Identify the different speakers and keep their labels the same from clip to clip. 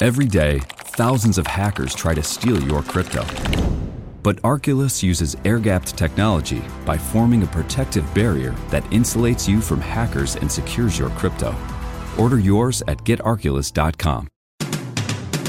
Speaker 1: Every day, thousands of hackers try to steal your crypto. But Arculus uses air gapped technology by forming a protective barrier that insulates you from hackers and secures your crypto. Order yours at getarculus.com.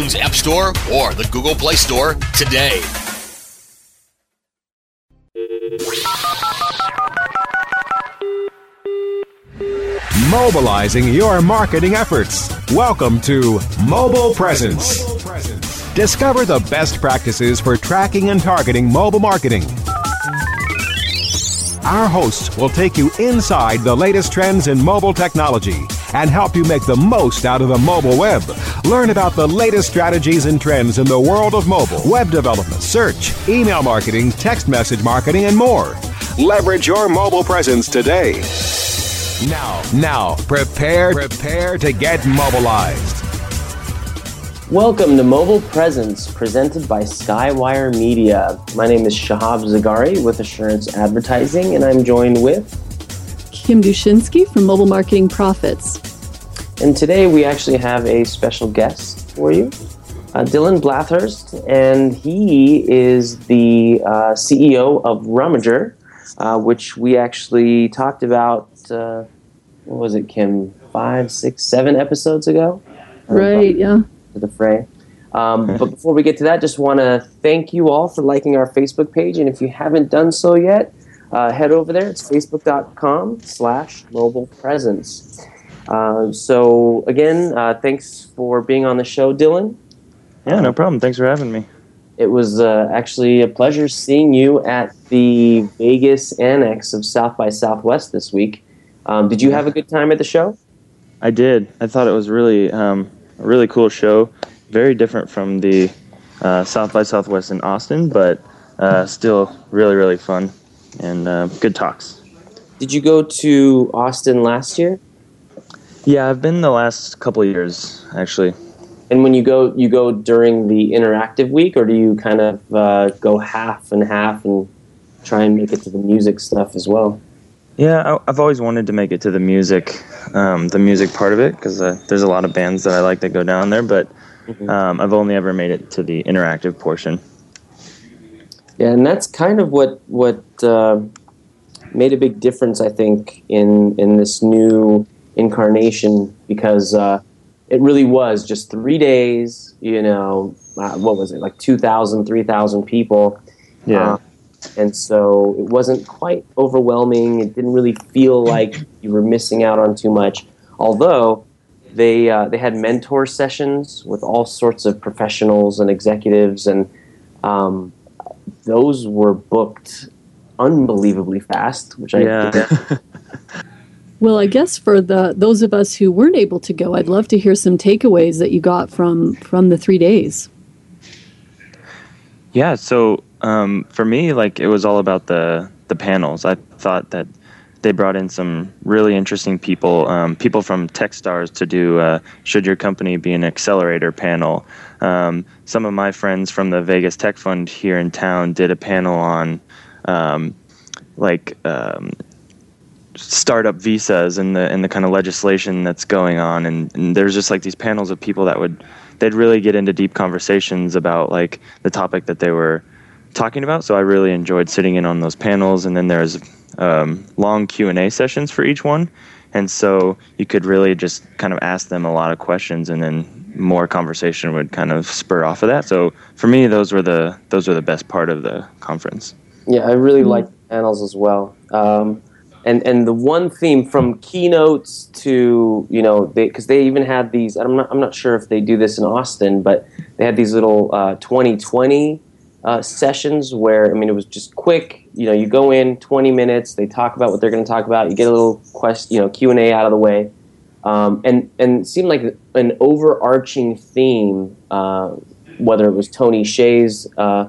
Speaker 2: App Store or the Google Play Store today.
Speaker 3: Mobilizing your marketing efforts. Welcome to Mobile Presence. Discover the best practices for tracking and targeting mobile marketing. Our hosts will take you inside the latest trends in mobile technology and help you make the most out of the mobile web. Learn about the latest strategies and trends in the world of mobile, web development, search, email marketing, text message marketing, and more. Leverage your mobile presence today. Now, now, prepare, prepare to get mobilized.
Speaker 4: Welcome to Mobile Presence, presented by Skywire Media. My name is Shahab Zagari with Assurance Advertising, and I'm joined with
Speaker 5: Kim Dushinski from Mobile Marketing Profits.
Speaker 4: And today we actually have a special guest for you, uh, Dylan Bathurst, and he is the uh, CEO of Rummager, uh, which we actually talked about. Uh, what was it, Kim? Five, six, seven episodes ago.
Speaker 5: Right. Yeah.
Speaker 4: To the fray. Um, but before we get to that, just want to thank you all for liking our Facebook page, and if you haven't done so yet, uh, head over there. It's facebook.com slash mobile presence. Uh, so again, uh, thanks for being on the show, Dylan.
Speaker 6: Yeah, no problem. Thanks for having me.
Speaker 4: It was uh, actually a pleasure seeing you at the Vegas annex of South by Southwest this week. Um, did you have a good time at the show?
Speaker 6: I did. I thought it was really um, a really cool show. Very different from the uh, South by Southwest in Austin, but uh, still really really fun and uh, good talks.
Speaker 4: Did you go to Austin last year?
Speaker 6: Yeah, I've been the last couple years actually.
Speaker 4: And when you go, you go during the interactive week, or do you kind of uh, go half and half and try and make it to the music stuff as well?
Speaker 6: Yeah, I, have always wanted to make it to the music, um, the music part of it, because uh, there's a lot of bands that I like that go down there, but mm-hmm. um, I've only ever made it to the interactive portion.
Speaker 4: Yeah, and that's kind of what what uh, made a big difference, I think, in in this new incarnation, because uh, it really was just three days. You know, uh, what was it like 2,000, 3,000 people?
Speaker 6: Yeah.
Speaker 4: Uh, and so it wasn't quite overwhelming. It didn't really feel like you were missing out on too much. Although they uh, they had mentor sessions with all sorts of professionals and executives, and um, those were booked unbelievably fast, which I
Speaker 6: yeah.
Speaker 5: Well, I guess for the those of us who weren't able to go, I'd love to hear some takeaways that you got from from the three days.
Speaker 6: Yeah, so um, for me, like it was all about the the panels. I thought that they brought in some really interesting people, um, people from TechStars to do uh, "Should Your Company Be an Accelerator?" panel. Um, some of my friends from the Vegas Tech Fund here in town did a panel on um, like um, startup visas and the and the kind of legislation that's going on, and, and there's just like these panels of people that would they'd really get into deep conversations about like the topic that they were talking about. So I really enjoyed sitting in on those panels, and then there's um, long Q and A sessions for each one, and so you could really just kind of ask them a lot of questions, and then more conversation would kind of spur off of that. So for me, those were the those were the best part of the conference.
Speaker 4: Yeah, I really like panels as well. Um, and and the one theme from keynotes to you know because they, they, even had these I'm not I'm not sure if they do this in Austin but they had these little uh, 2020 uh, sessions where I mean it was just quick. You know you go in 20 minutes they talk about what they're going to talk about you get a little quest you know Q and A out of the way. Um, and and it seemed like an overarching theme uh, whether it was Tony Hsieh's uh,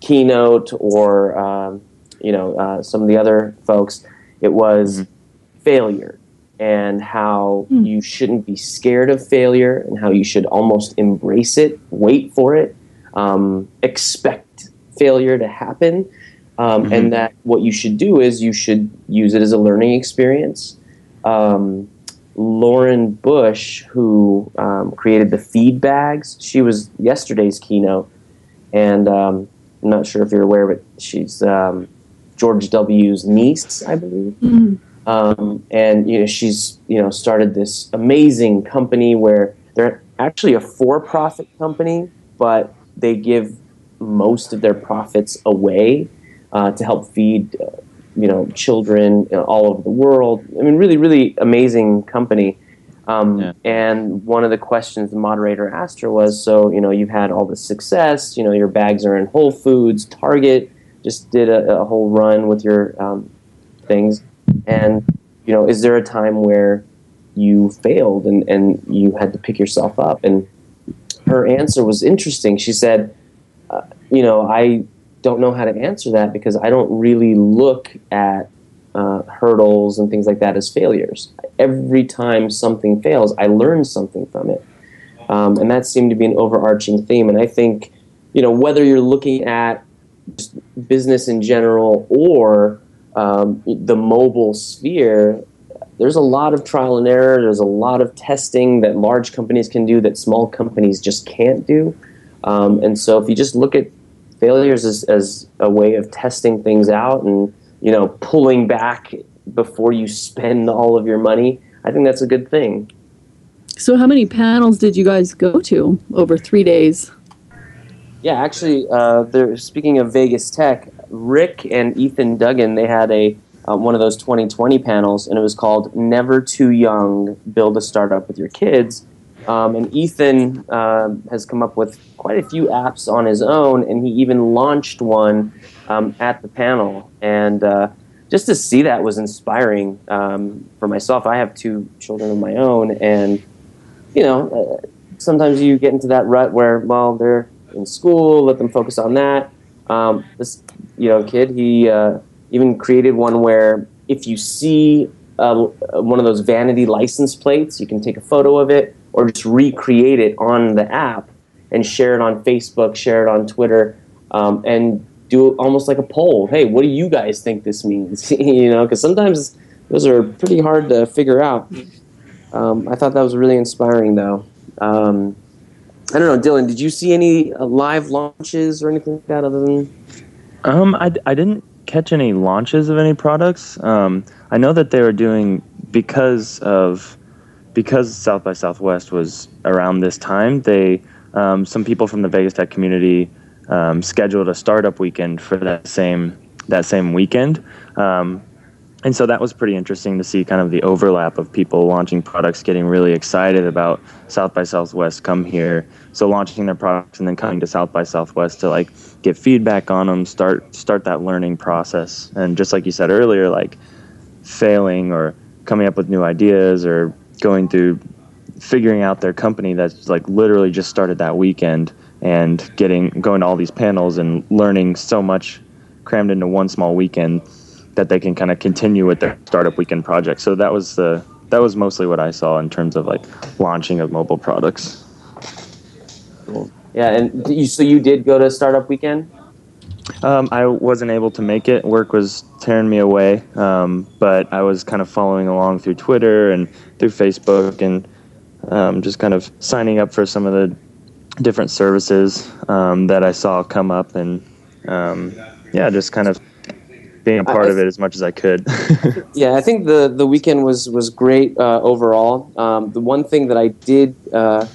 Speaker 4: keynote or um, you know uh, some of the other folks it was mm-hmm. failure and how mm. you shouldn't be scared of failure and how you should almost embrace it, wait for it, um, expect failure to happen. Um, mm-hmm. And that what you should do is you should use it as a learning experience. Um, Lauren Bush, who um, created the feed bags, she was yesterday's keynote. And um, I'm not sure if you're aware, but she's um, George W.'s niece, I believe. Mm-hmm. Um, and you know, she's you know started this amazing company where they're actually a for-profit company, but they give most of their profits away uh, to help feed uh, you know children you know, all over the world. I mean, really, really amazing company. Um, yeah. And one of the questions the moderator asked her was, "So you know, you've had all this success. You know, your bags are in Whole Foods, Target." Just did a, a whole run with your um, things, and you know, is there a time where you failed and, and you had to pick yourself up? And her answer was interesting. She said, uh, you know, I don't know how to answer that because I don't really look at uh, hurdles and things like that as failures. Every time something fails, I learn something from it. Um, and that seemed to be an overarching theme. And I think, you know, whether you're looking at business in general or um, the mobile sphere, there's a lot of trial and error. There's a lot of testing that large companies can do that small companies just can't do. Um, and so, if you just look at failures as, as a way of testing things out and you know pulling back before you spend all of your money, I think that's a good thing.
Speaker 5: So, how many panels did you guys go to over three days?
Speaker 4: Yeah, actually, uh, they're speaking of Vegas Tech. Rick and Ethan Duggan they had a uh, one of those 2020 panels, and it was called "Never Too Young: Build a Startup with Your Kids." Um, and Ethan uh, has come up with quite a few apps on his own, and he even launched one um, at the panel. And uh, just to see that was inspiring um, for myself. I have two children of my own, and you know, uh, sometimes you get into that rut where, well, they're in school, let them focus on that. Um, this you know kid, he uh, even created one where if you see uh, one of those vanity license plates, you can take a photo of it or just recreate it on the app and share it on Facebook, share it on Twitter, um, and do almost like a poll. Hey, what do you guys think this means? you know, because sometimes those are pretty hard to figure out. Um, I thought that was really inspiring, though. Um, I don't know, Dylan. Did you see any uh, live launches or anything like that other than?
Speaker 6: Um, I, I didn't catch any launches of any products. Um, I know that they were doing because of because South by Southwest was around this time. They um, some people from the Vegas Tech community um, scheduled a startup weekend for that same that same weekend. Um, and so that was pretty interesting to see kind of the overlap of people launching products getting really excited about south by southwest come here. So launching their products and then coming to south by southwest to like get feedback on them start start that learning process. And just like you said earlier like failing or coming up with new ideas or going through figuring out their company that's like literally just started that weekend and getting going to all these panels and learning so much crammed into one small weekend that they can kind of continue with their startup weekend project. So that was the that was mostly what I saw in terms of like launching of mobile products.
Speaker 4: Cool. Yeah, and you, so you did go to startup weekend.
Speaker 6: Um, I wasn't able to make it. Work was tearing me away, um, but I was kind of following along through Twitter and through Facebook and um, just kind of signing up for some of the different services um, that I saw come up and um, yeah, just kind of being a part of it as much as I could.
Speaker 4: yeah, I think the the weekend was was great uh, overall. Um, the one thing that I did uh,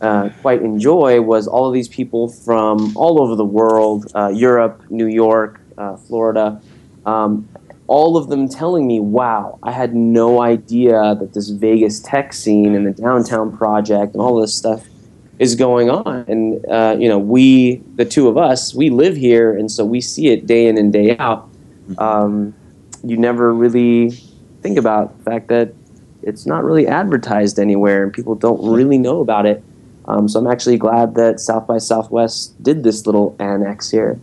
Speaker 4: uh, quite enjoy was all of these people from all over the world, uh, Europe, New York, uh, Florida. Um, all of them telling me, "Wow, I had no idea that this Vegas tech scene and the downtown project and all this stuff is going on." And uh, you know, we, the two of us, we live here, and so we see it day in and day out um, you never really think about the fact that it's not really advertised anywhere and people don't really know about it. Um, so I'm actually glad that South by Southwest did this little annex here.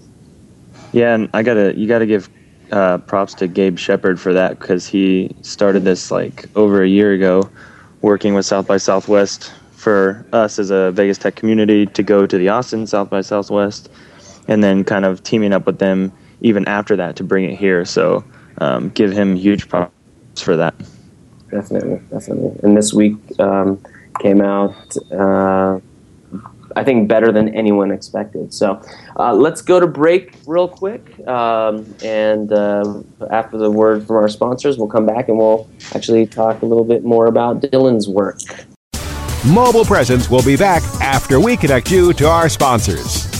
Speaker 6: Yeah, and I gotta you gotta give uh, props to Gabe Shepard for that because he started this like over a year ago, working with South by Southwest for us as a Vegas tech community to go to the Austin South by Southwest, and then kind of teaming up with them even after that to bring it here. So um, give him huge props for that.
Speaker 4: Definitely, definitely. And this week um, came out, uh, I think, better than anyone expected. So uh, let's go to break real quick. Um, and uh, after the word from our sponsors, we'll come back and we'll actually talk a little bit more about Dylan's work.
Speaker 3: Mobile Presence will be back after we connect you to our sponsors.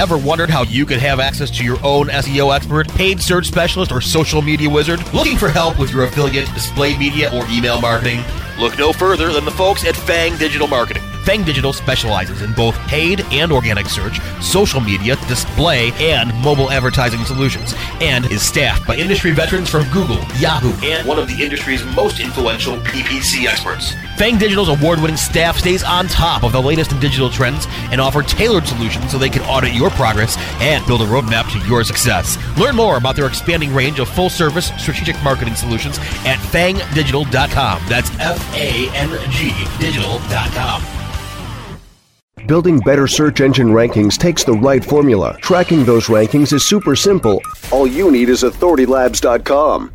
Speaker 2: Ever wondered how you could have access to your own SEO expert, paid search specialist, or social media wizard? Looking for help with your affiliate, display media, or email marketing? Look no further than the folks at Fang Digital Marketing. Fang Digital specializes in both paid and organic search, social media, display, and mobile advertising solutions, and is staffed by industry veterans from Google, Yahoo, and one of the industry's most influential PPC experts. Fang Digital's award winning staff stays on top of the latest in digital trends and offer tailored solutions so they can audit your progress and build a roadmap to your success. Learn more about their expanding range of full service strategic marketing solutions at fangdigital.com. That's F A N G digital.com.
Speaker 3: Building better search engine rankings takes the right formula. Tracking those rankings is super simple. All you need is authoritylabs.com.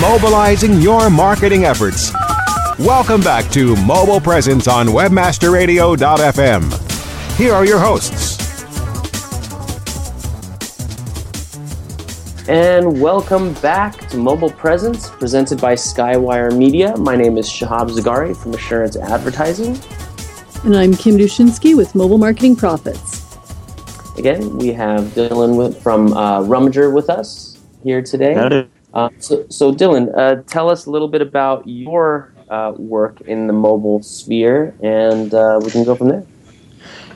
Speaker 3: Mobilizing your marketing efforts. Welcome back to Mobile Presence on WebmasterRadio.fm. Here are your hosts.
Speaker 4: And welcome back to Mobile Presence, presented by Skywire Media. My name is Shahab Zagari from Assurance Advertising.
Speaker 5: And I'm Kim Dushinski with Mobile Marketing Profits.
Speaker 4: Again, we have Dylan with, from uh, Rummager with us here today. Uh, so, so Dylan, uh, tell us a little bit about your uh, work in the mobile sphere, and uh, we can go from there.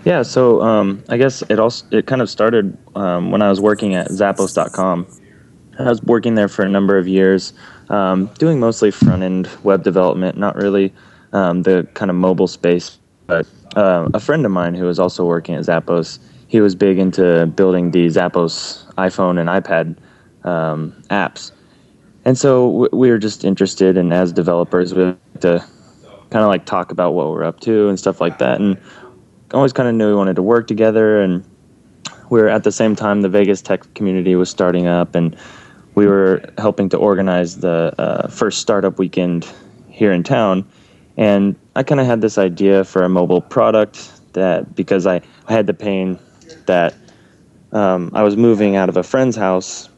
Speaker 6: Yeah, so um, I guess it also it kind of started um, when I was working at Zappos.com. I was working there for a number of years, um, doing mostly front end web development, not really um, the kind of mobile space. But uh, a friend of mine who was also working at Zappos, he was big into building the Zappos iPhone and iPad um, apps. And so we were just interested, and as developers, we like to kind of like talk about what we're up to and stuff like that. And I always kind of knew we wanted to work together. And we were at the same time the Vegas tech community was starting up, and we were helping to organize the uh, first startup weekend here in town. And I kind of had this idea for a mobile product that because I, I had the pain that um, I was moving out of a friend's house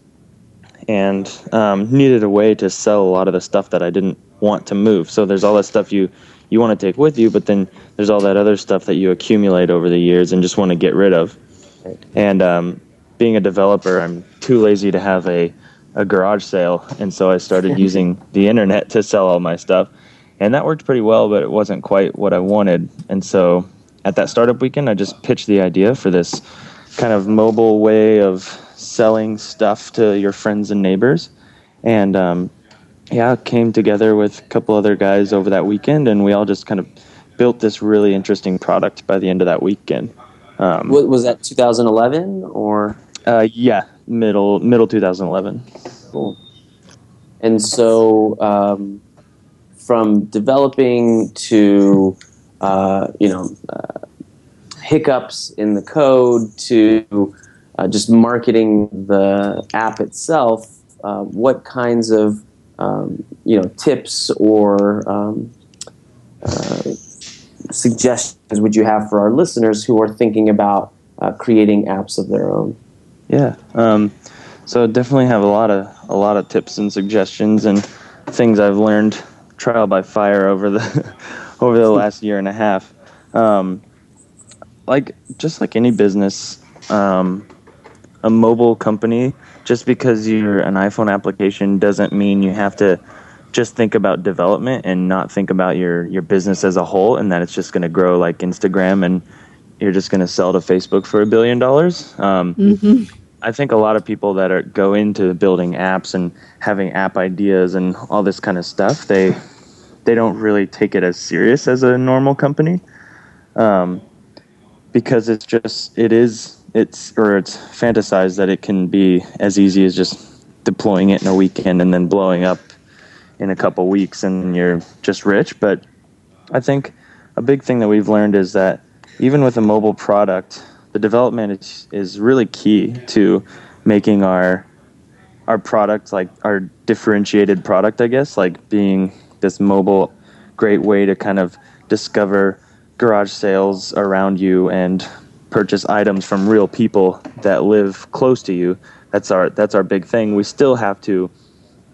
Speaker 6: and um, needed a way to sell a lot of the stuff that I didn't want to move. So there's all that stuff you you want to take with you, but then there's all that other stuff that you accumulate over the years and just want to get rid of. And um, being a developer, I'm too lazy to have a a garage sale, and so I started using the internet to sell all my stuff, and that worked pretty well, but it wasn't quite what I wanted. And so at that startup weekend, I just pitched the idea for this kind of mobile way of selling stuff to your friends and neighbors. And um, yeah, came together with a couple other guys over that weekend, and we all just kind of built this really interesting product by the end of that weekend.
Speaker 4: Um, was that 2011 or?
Speaker 6: Uh, yeah, middle middle 2011.
Speaker 4: Cool. And so, um, from developing to uh, you know uh, hiccups in the code to uh, just marketing the app itself, uh, what kinds of um, you know tips or um, uh, suggestions would you have for our listeners who are thinking about uh, creating apps of their own?
Speaker 6: Yeah, um, so definitely have a lot of a lot of tips and suggestions and things I've learned trial by fire over the over the last year and a half. Um, like just like any business, um, a mobile company, just because you're an iPhone application doesn't mean you have to just think about development and not think about your, your business as a whole and that it's just going to grow like Instagram and you're just going to sell to Facebook for a billion dollars. Um, mm-hmm. I think a lot of people that are go into building apps and having app ideas and all this kind of stuff, they they don't really take it as serious as a normal company, um, because it's just it is it's or it's fantasized that it can be as easy as just deploying it in a weekend and then blowing up in a couple weeks and you're just rich. But I think a big thing that we've learned is that even with a mobile product, the development is, is really key to making our our product like our differentiated product, I guess, like being this mobile great way to kind of discover garage sales around you and purchase items from real people that live close to you. That's our that's our big thing. We still have to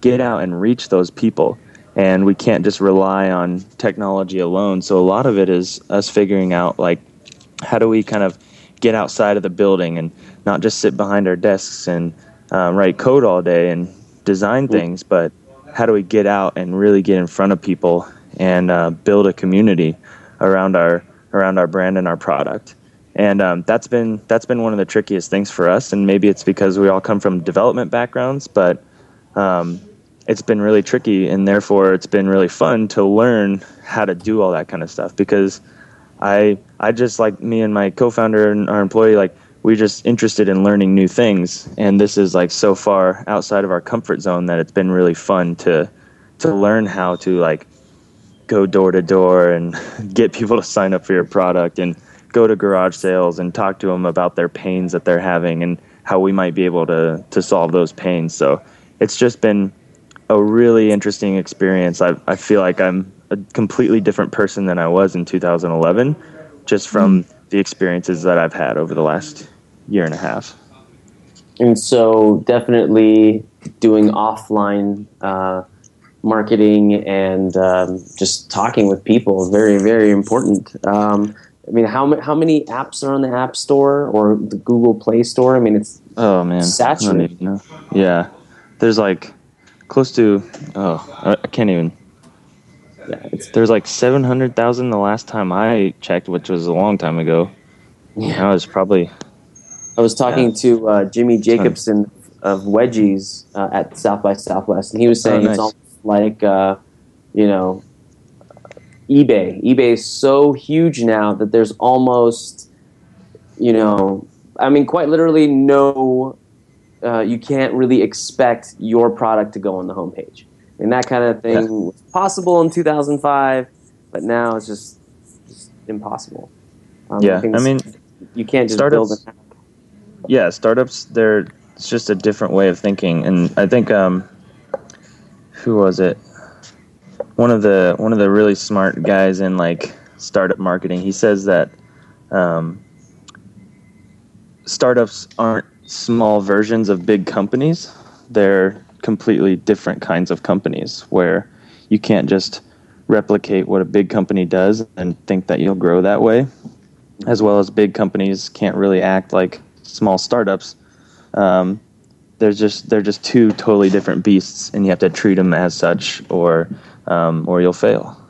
Speaker 6: get out and reach those people and we can't just rely on technology alone. So a lot of it is us figuring out like how do we kind of get outside of the building and not just sit behind our desks and uh, write code all day and design things, but how do we get out and really get in front of people and uh, build a community around our around our brand and our product? And um, that's been that's been one of the trickiest things for us. And maybe it's because we all come from development backgrounds, but um, it's been really tricky, and therefore it's been really fun to learn how to do all that kind of stuff. Because I I just like me and my co-founder and our employee like we're just interested in learning new things, and this is like so far outside of our comfort zone that it's been really fun to to learn how to like go door to door and get people to sign up for your product and go to garage sales and talk to them about their pains that they're having and how we might be able to to solve those pains. So it's just been a really interesting experience. I I feel like I'm a completely different person than I was in 2011, just from mm. the experiences that I've had over the last year and a half.
Speaker 4: And so, definitely doing offline uh, marketing and um, just talking with people is very, very important. Um, I mean, how how many apps are on the App Store or the Google Play Store? I mean, it's
Speaker 6: oh man,
Speaker 4: saturated.
Speaker 6: Yeah, there's like close to oh I, I can't even.
Speaker 4: Yeah, it's
Speaker 6: There's like seven hundred thousand the last time I checked, which was a long time ago.
Speaker 4: Yeah.
Speaker 6: Now it's probably
Speaker 4: I was talking
Speaker 6: Yeah.
Speaker 4: to uh, Jimmy Jacobson of Wedgies uh, at South by Southwest, and he was saying
Speaker 6: Oh,
Speaker 4: it's almost like uh, you know eBay. eBay is so huge now that there's almost you know I mean quite literally no uh, you can't really expect your product to go on the homepage. And that kind of thing
Speaker 6: Yeah.
Speaker 4: was possible in 2005, but now it's just, just impossible. Um,
Speaker 6: Yeah,
Speaker 4: think
Speaker 6: I mean,
Speaker 4: you can't just build
Speaker 6: startups-
Speaker 4: an app.
Speaker 6: yeah, startups. They're it's just a different way of thinking, and I think um, who was it? One of the one of the really smart guys in like startup marketing. He says that um, startups aren't small versions of big companies. They're completely different kinds of companies where you can't just replicate what a big company does and think that you'll grow that way as well as big companies can't really act like small startups. Um, they're just they're just two totally different beasts, and you have to treat them as such, or um, or you'll fail.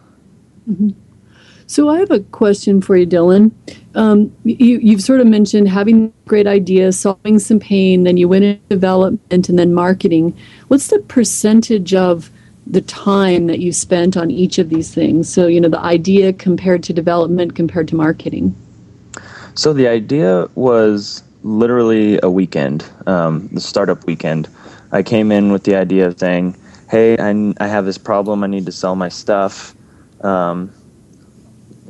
Speaker 5: So I have a question for you, Dylan. Um, you, you've sort of mentioned having great ideas, solving some pain, then you went into development and then marketing. What's the percentage of the time that you spent on each of these things? So, you know, the idea compared to development compared to marketing.
Speaker 6: So the idea was literally a weekend, um, the startup weekend. I came in with the idea of saying, "Hey, I, I have this problem. I need to sell my stuff. Um,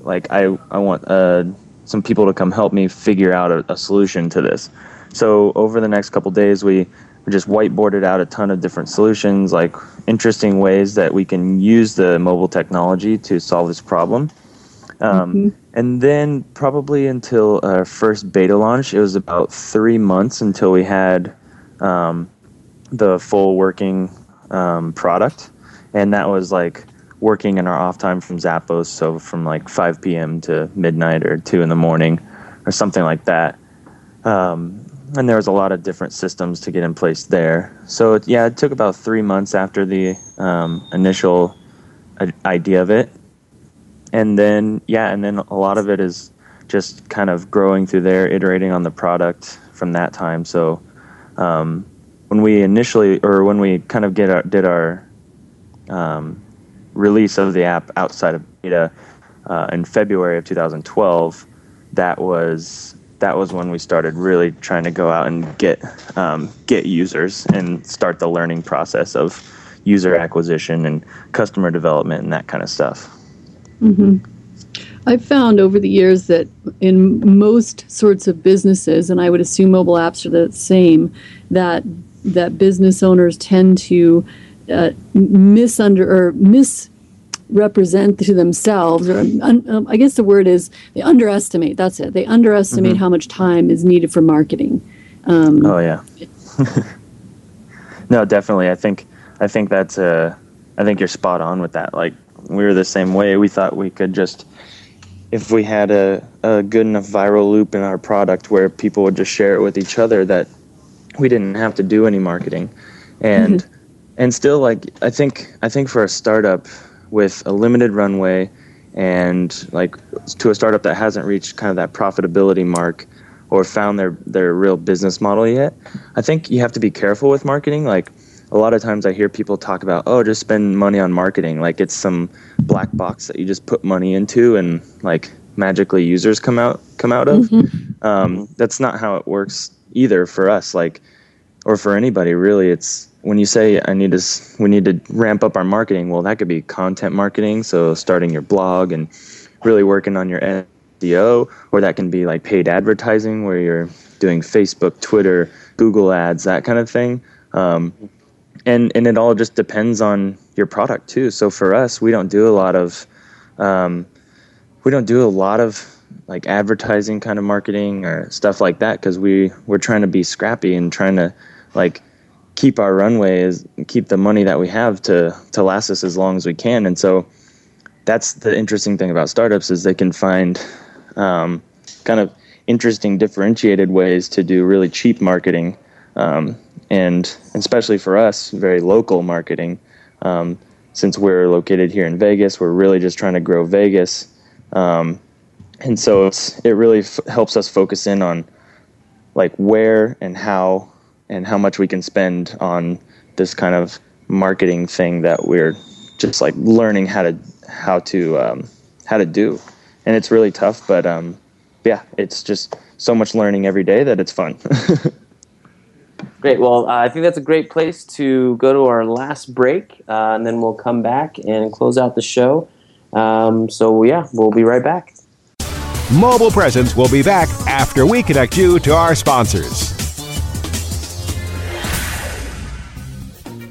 Speaker 6: like I I want uh, some people to come help me figure out a, a solution to this." So over the next couple days, we we just whiteboarded out a ton of different solutions, like interesting ways that we can use the mobile technology to solve this problem. Um, And then, probably until our first beta launch, it was about three months until we had um, the full working um, product. And that was like working in our off time from Zappos, so from like 5 p.m. to midnight or 2 in the morning or something like that. Um, and there was a lot of different systems to get in place there. So, it, yeah, it took about three months after the um, initial idea of it and then yeah and then a lot of it is just kind of growing through there iterating on the product from that time. So um, when we initially or when we kind of get our, did our um, release of the app outside of beta uh, in february of 2012 that was that was when we started really trying to go out and get um, get users and start the learning process of user acquisition and customer development and that kind of stuff
Speaker 5: I've found over the years that in most sorts of businesses, and I would assume mobile apps are the same, that that business owners tend to uh, misunder or misrepresent to themselves, or un, um, I guess the word is they underestimate. That's it. They underestimate how much time is needed for marketing. Um,
Speaker 6: Oh yeah. no, definitely. I think I think that's uh I think you're spot on with that. Like we were the same way. We thought we could just if we had a, a good enough viral loop in our product where people would just share it with each other that we didn't have to do any marketing. And mm-hmm. and still like I think I think for a startup with a limited runway and like to a startup that hasn't reached kind of that profitability mark or found their their real business model yet, I think you have to be careful with marketing. Like a lot of times I hear people talk about, oh, just spend money on marketing, like it's some black box that you just put money into and like magically users come out come out of. Um, that's not how it works either for us, like or for anybody really. It's when you say I need to we need to ramp up our marketing. Well, that could be content marketing, so starting your blog and really working on your SEO, or that can be like paid advertising where you're doing Facebook, Twitter, Google ads, that kind of thing. Um, and and it all just depends on your product too. So for us, we don't do a lot of um, we don't do a lot of like advertising kind of marketing or stuff like that because we we're trying to be scrappy and trying to like keep our runway is keep the money that we have to to last us as long as we can. And so that's the interesting thing about startups is they can find um, kind of interesting differentiated ways to do really cheap marketing um, and especially for us, very local marketing. Um, since we're located here in Vegas, we're really just trying to grow Vegas, um, and so it really f- helps us focus in on like where and how and how much we can spend on this kind of marketing thing that we're just like learning how to how to um, how to do, and it's really tough. But um, yeah, it's just so much learning every day that it's fun.
Speaker 4: Great. Well, uh, I think that's a great place to go to our last break, uh, and then we'll come back and close out the show. Um, so, yeah, we'll be right back.
Speaker 3: Mobile Presence will be back after we connect you to our sponsors.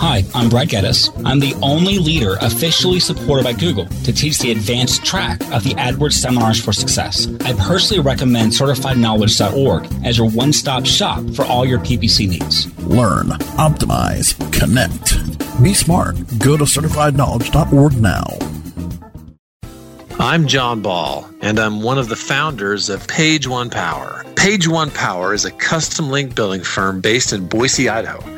Speaker 7: Hi, I'm Brad Geddes. I'm the only leader officially supported by Google to teach the advanced track of the AdWords Seminars for Success. I personally recommend CertifiedKnowledge.org as your one stop shop for all your PPC needs.
Speaker 8: Learn, optimize, connect. Be smart. Go to CertifiedKnowledge.org now.
Speaker 9: I'm Jon Ball, and I'm one of the founders of Page One Power. Page One Power is a custom link building firm based in Boise, Idaho.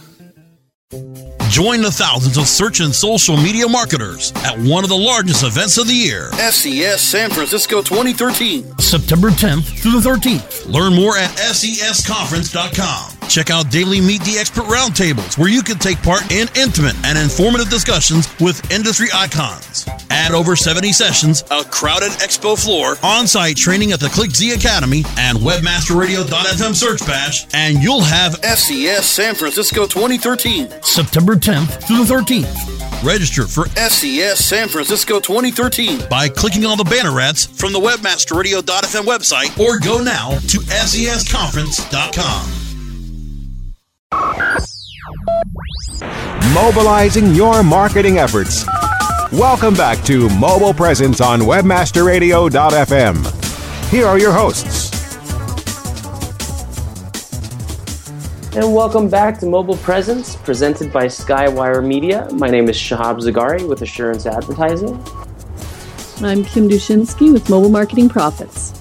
Speaker 10: Join the thousands of search and social media marketers at one of the largest events of the year.
Speaker 11: SES San Francisco 2013.
Speaker 10: September 10th through the 13th. Learn more at sesconference.com. Check out daily Meet the Expert roundtables where you can take part in intimate and informative discussions with industry icons. Add over 70 sessions, a crowded expo floor, on site training at the ClickZ Academy, and webmasterradio.fm search bash, and you'll have
Speaker 11: SES San Francisco 2013.
Speaker 10: September 10th through the 13th. Register for
Speaker 11: SES San Francisco 2013
Speaker 10: by clicking on the banner ads from the webmasterradio.fm website or go now to sesconference.com.
Speaker 3: Mobilizing your marketing efforts. Welcome back to Mobile Presence on WebmasterRadio.fm. Here are your hosts.
Speaker 4: And welcome back to Mobile Presence, presented by Skywire Media. My name is Shahab Zagari with Assurance Advertising.
Speaker 5: I'm Kim Dushinski with Mobile Marketing Profits.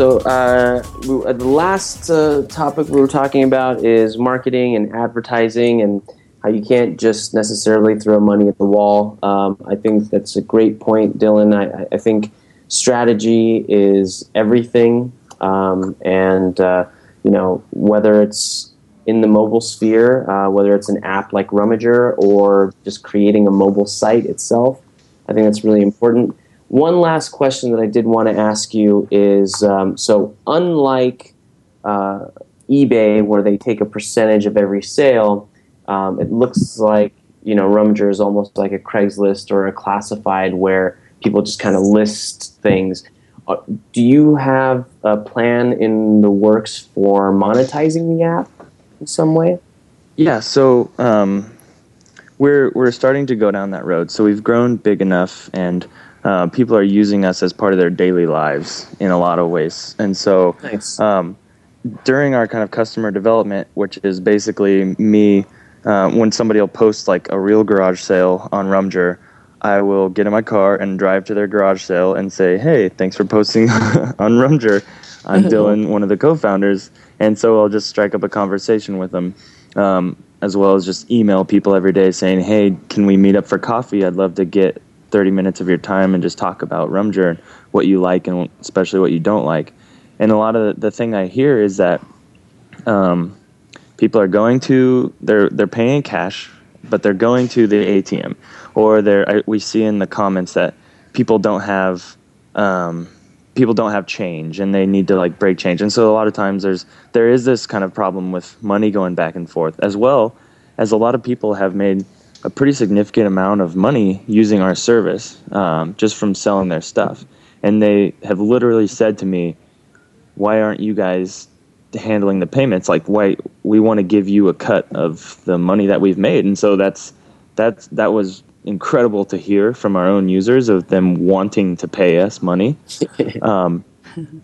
Speaker 4: So, uh, uh, the last uh, topic we were talking about is marketing and advertising and how you can't just necessarily throw money at the wall. Um, I think that's a great point, Dylan. I, I think strategy is everything. Um, and, uh, you know, whether it's in the mobile sphere, uh, whether it's an app like Rummager or just creating a mobile site itself, I think that's really important. One last question that I did want to ask you is um, so, unlike uh, eBay, where they take a percentage of every sale, um, it looks like you know Rummager is almost like a Craigslist or a classified where people just kind of list things. Uh, do you have a plan in the works for monetizing the app in some way?
Speaker 6: Yeah, so um, we're we're starting to go down that road. So we've grown big enough, and uh, people are using us as part of their daily lives in a lot of ways. And so,
Speaker 4: nice.
Speaker 6: um, during our kind of customer development, which is basically me, uh, when somebody will post like a real garage sale on Rummager, I will get in my car and drive to their garage sale and say, "Hey, thanks for posting on Rummager. I'm Dylan, one of the co-founders." And so I'll just strike up a conversation with them, um, as well as just email people every day saying, "Hey, can we meet up for coffee? I'd love to get 30 minutes of your time and just talk about Rummager and what you like and especially what you don't like." And a lot of the, the thing I hear is that um, people are going to they're they're paying cash, but they're going to the ATM, or they're I, we see in the comments that people don't have um, people don't have change and they need to like break change. And so a lot of times there's there is this kind of problem with money going back and forth as well as a lot of people have made a pretty significant amount of money using our service um, just from selling their stuff. And they have literally said to me, "Why aren't you guys handling the payments? Like, why we want to give you a cut of the money that we've made?" And so that's that's that was incredible to hear from our own users of them wanting to pay us money. Um,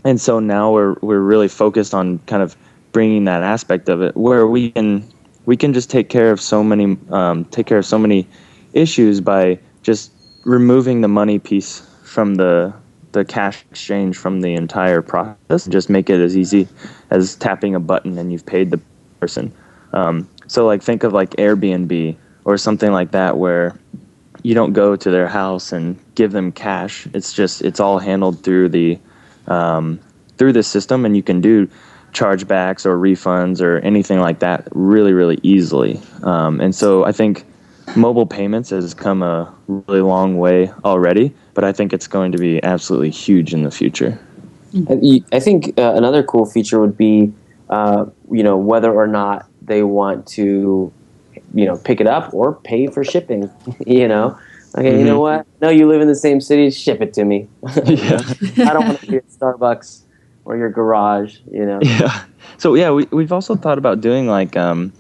Speaker 6: and so now we're we're really focused on kind of bringing that aspect of it where we can we can just take care of so many um, take care of so many issues by just removing the money piece from the the cash exchange from the entire process just make it as easy as tapping a button and you've paid the person. Um, so like think of like Airbnb or something like that where you don't go to their house and give them cash. It's just it's all handled through the um, through the system, and you can do chargebacks or refunds or anything like that really, really easily. Um, and so I think mobile payments has come a really long way already, but I think it's going to be absolutely huge in the future.
Speaker 4: I think uh, another cool feature would be, uh, you know, whether or not they want to, you know, pick it up or pay for shipping. you know, okay, mm-hmm. you know what? No, you live in the same city. Ship it to me. yeah. I don't want to be at Starbucks or your garage. You know.
Speaker 6: Yeah. So yeah, we we've also thought about doing like um,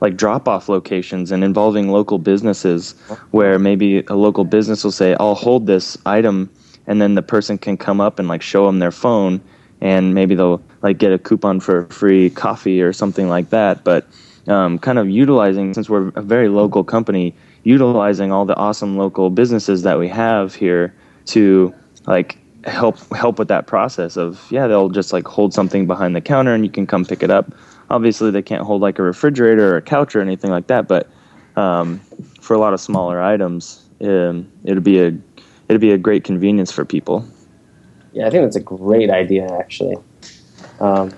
Speaker 6: like drop off locations and involving local businesses where maybe a local business will say, I'll hold this item and then the person can come up and like show them their phone and maybe they'll like get a coupon for free coffee or something like that. But um, kind of utilizing, since we're a very local company, utilizing all the awesome local businesses that we have here to like help help with that process of yeah they'll just like hold something behind the counter and you can come pick it up. Obviously they can't hold like a refrigerator or a couch or anything like that but um, for a lot of smaller items um, it'd be a it'd be a great convenience for people.
Speaker 4: Yeah i think that's a great idea actually. Um,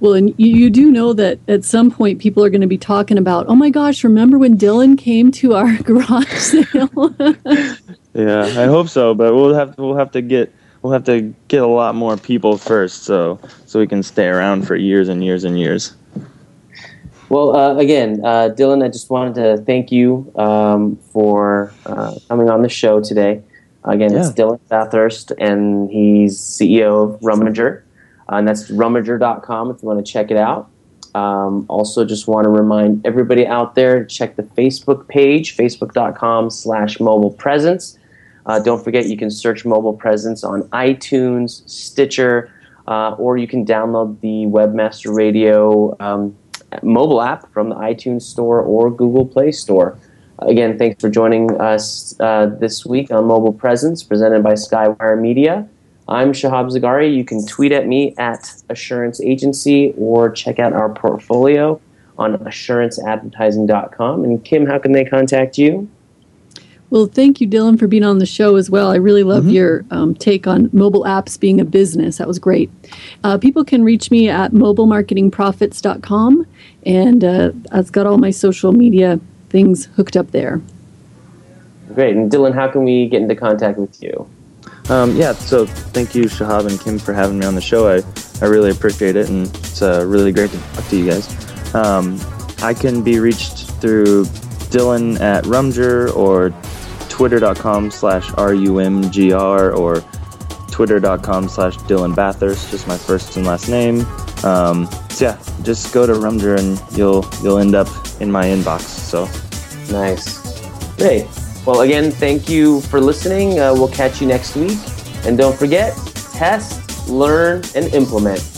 Speaker 5: well, and you, you, do know that at some point people are going to be talking about, oh my gosh, remember when Dylan came to our garage sale?
Speaker 6: yeah, I hope so, but we'll have to, we'll have to get we'll have to get a lot more people first, so so we can stay around for years and years and years.
Speaker 4: Well, uh, again, uh, Dylan, I just wanted to thank you um, for uh, coming on the show today. Again, yeah. it's Dylan Bathurst, and he's CEO of Rumgr. Uh, and that's rumgr.com if you want to check it out. Um, also, just want to remind everybody out there to check the Facebook page, facebook.com slash mobile presence. Uh, don't forget, you can search mobile presence on iTunes, Stitcher, uh, or you can download the Webmaster Radio um, mobile app from the iTunes Store or Google Play Store. Again, thanks for joining us uh, this week on Mobile Presence, presented by Skywire Media. I'm Shahab Zagari. You can tweet at me at Assurance Agency or check out our portfolio on assuranceadvertising.com. And Kim, how can they contact you?
Speaker 5: Well, thank you, Dylan, for being on the show as well. I really love mm-hmm. your um, take on mobile apps being a business. That was great. Uh, people can reach me at mobilemarketingprofits.com, and uh, I've got all my social media things hooked up there.
Speaker 4: Great. And Dylan, how can we get into contact with you?
Speaker 6: Um, yeah, so thank you, Shahab and Kim, for having me on the show. I, I really appreciate it, and it's uh, really great to talk to you guys. Um, I can be reached through Dylan at Rumgr or twitter.com slash R-U-M-G-R or twitter.com slash Dylan Bathurst, just my first and last name. Um, so yeah, just go to Rumgr and you'll you'll end up in my inbox. So
Speaker 4: nice. Great. Well, again, thank you for listening. Uh, we'll catch you next week. And don't forget test, learn, and implement.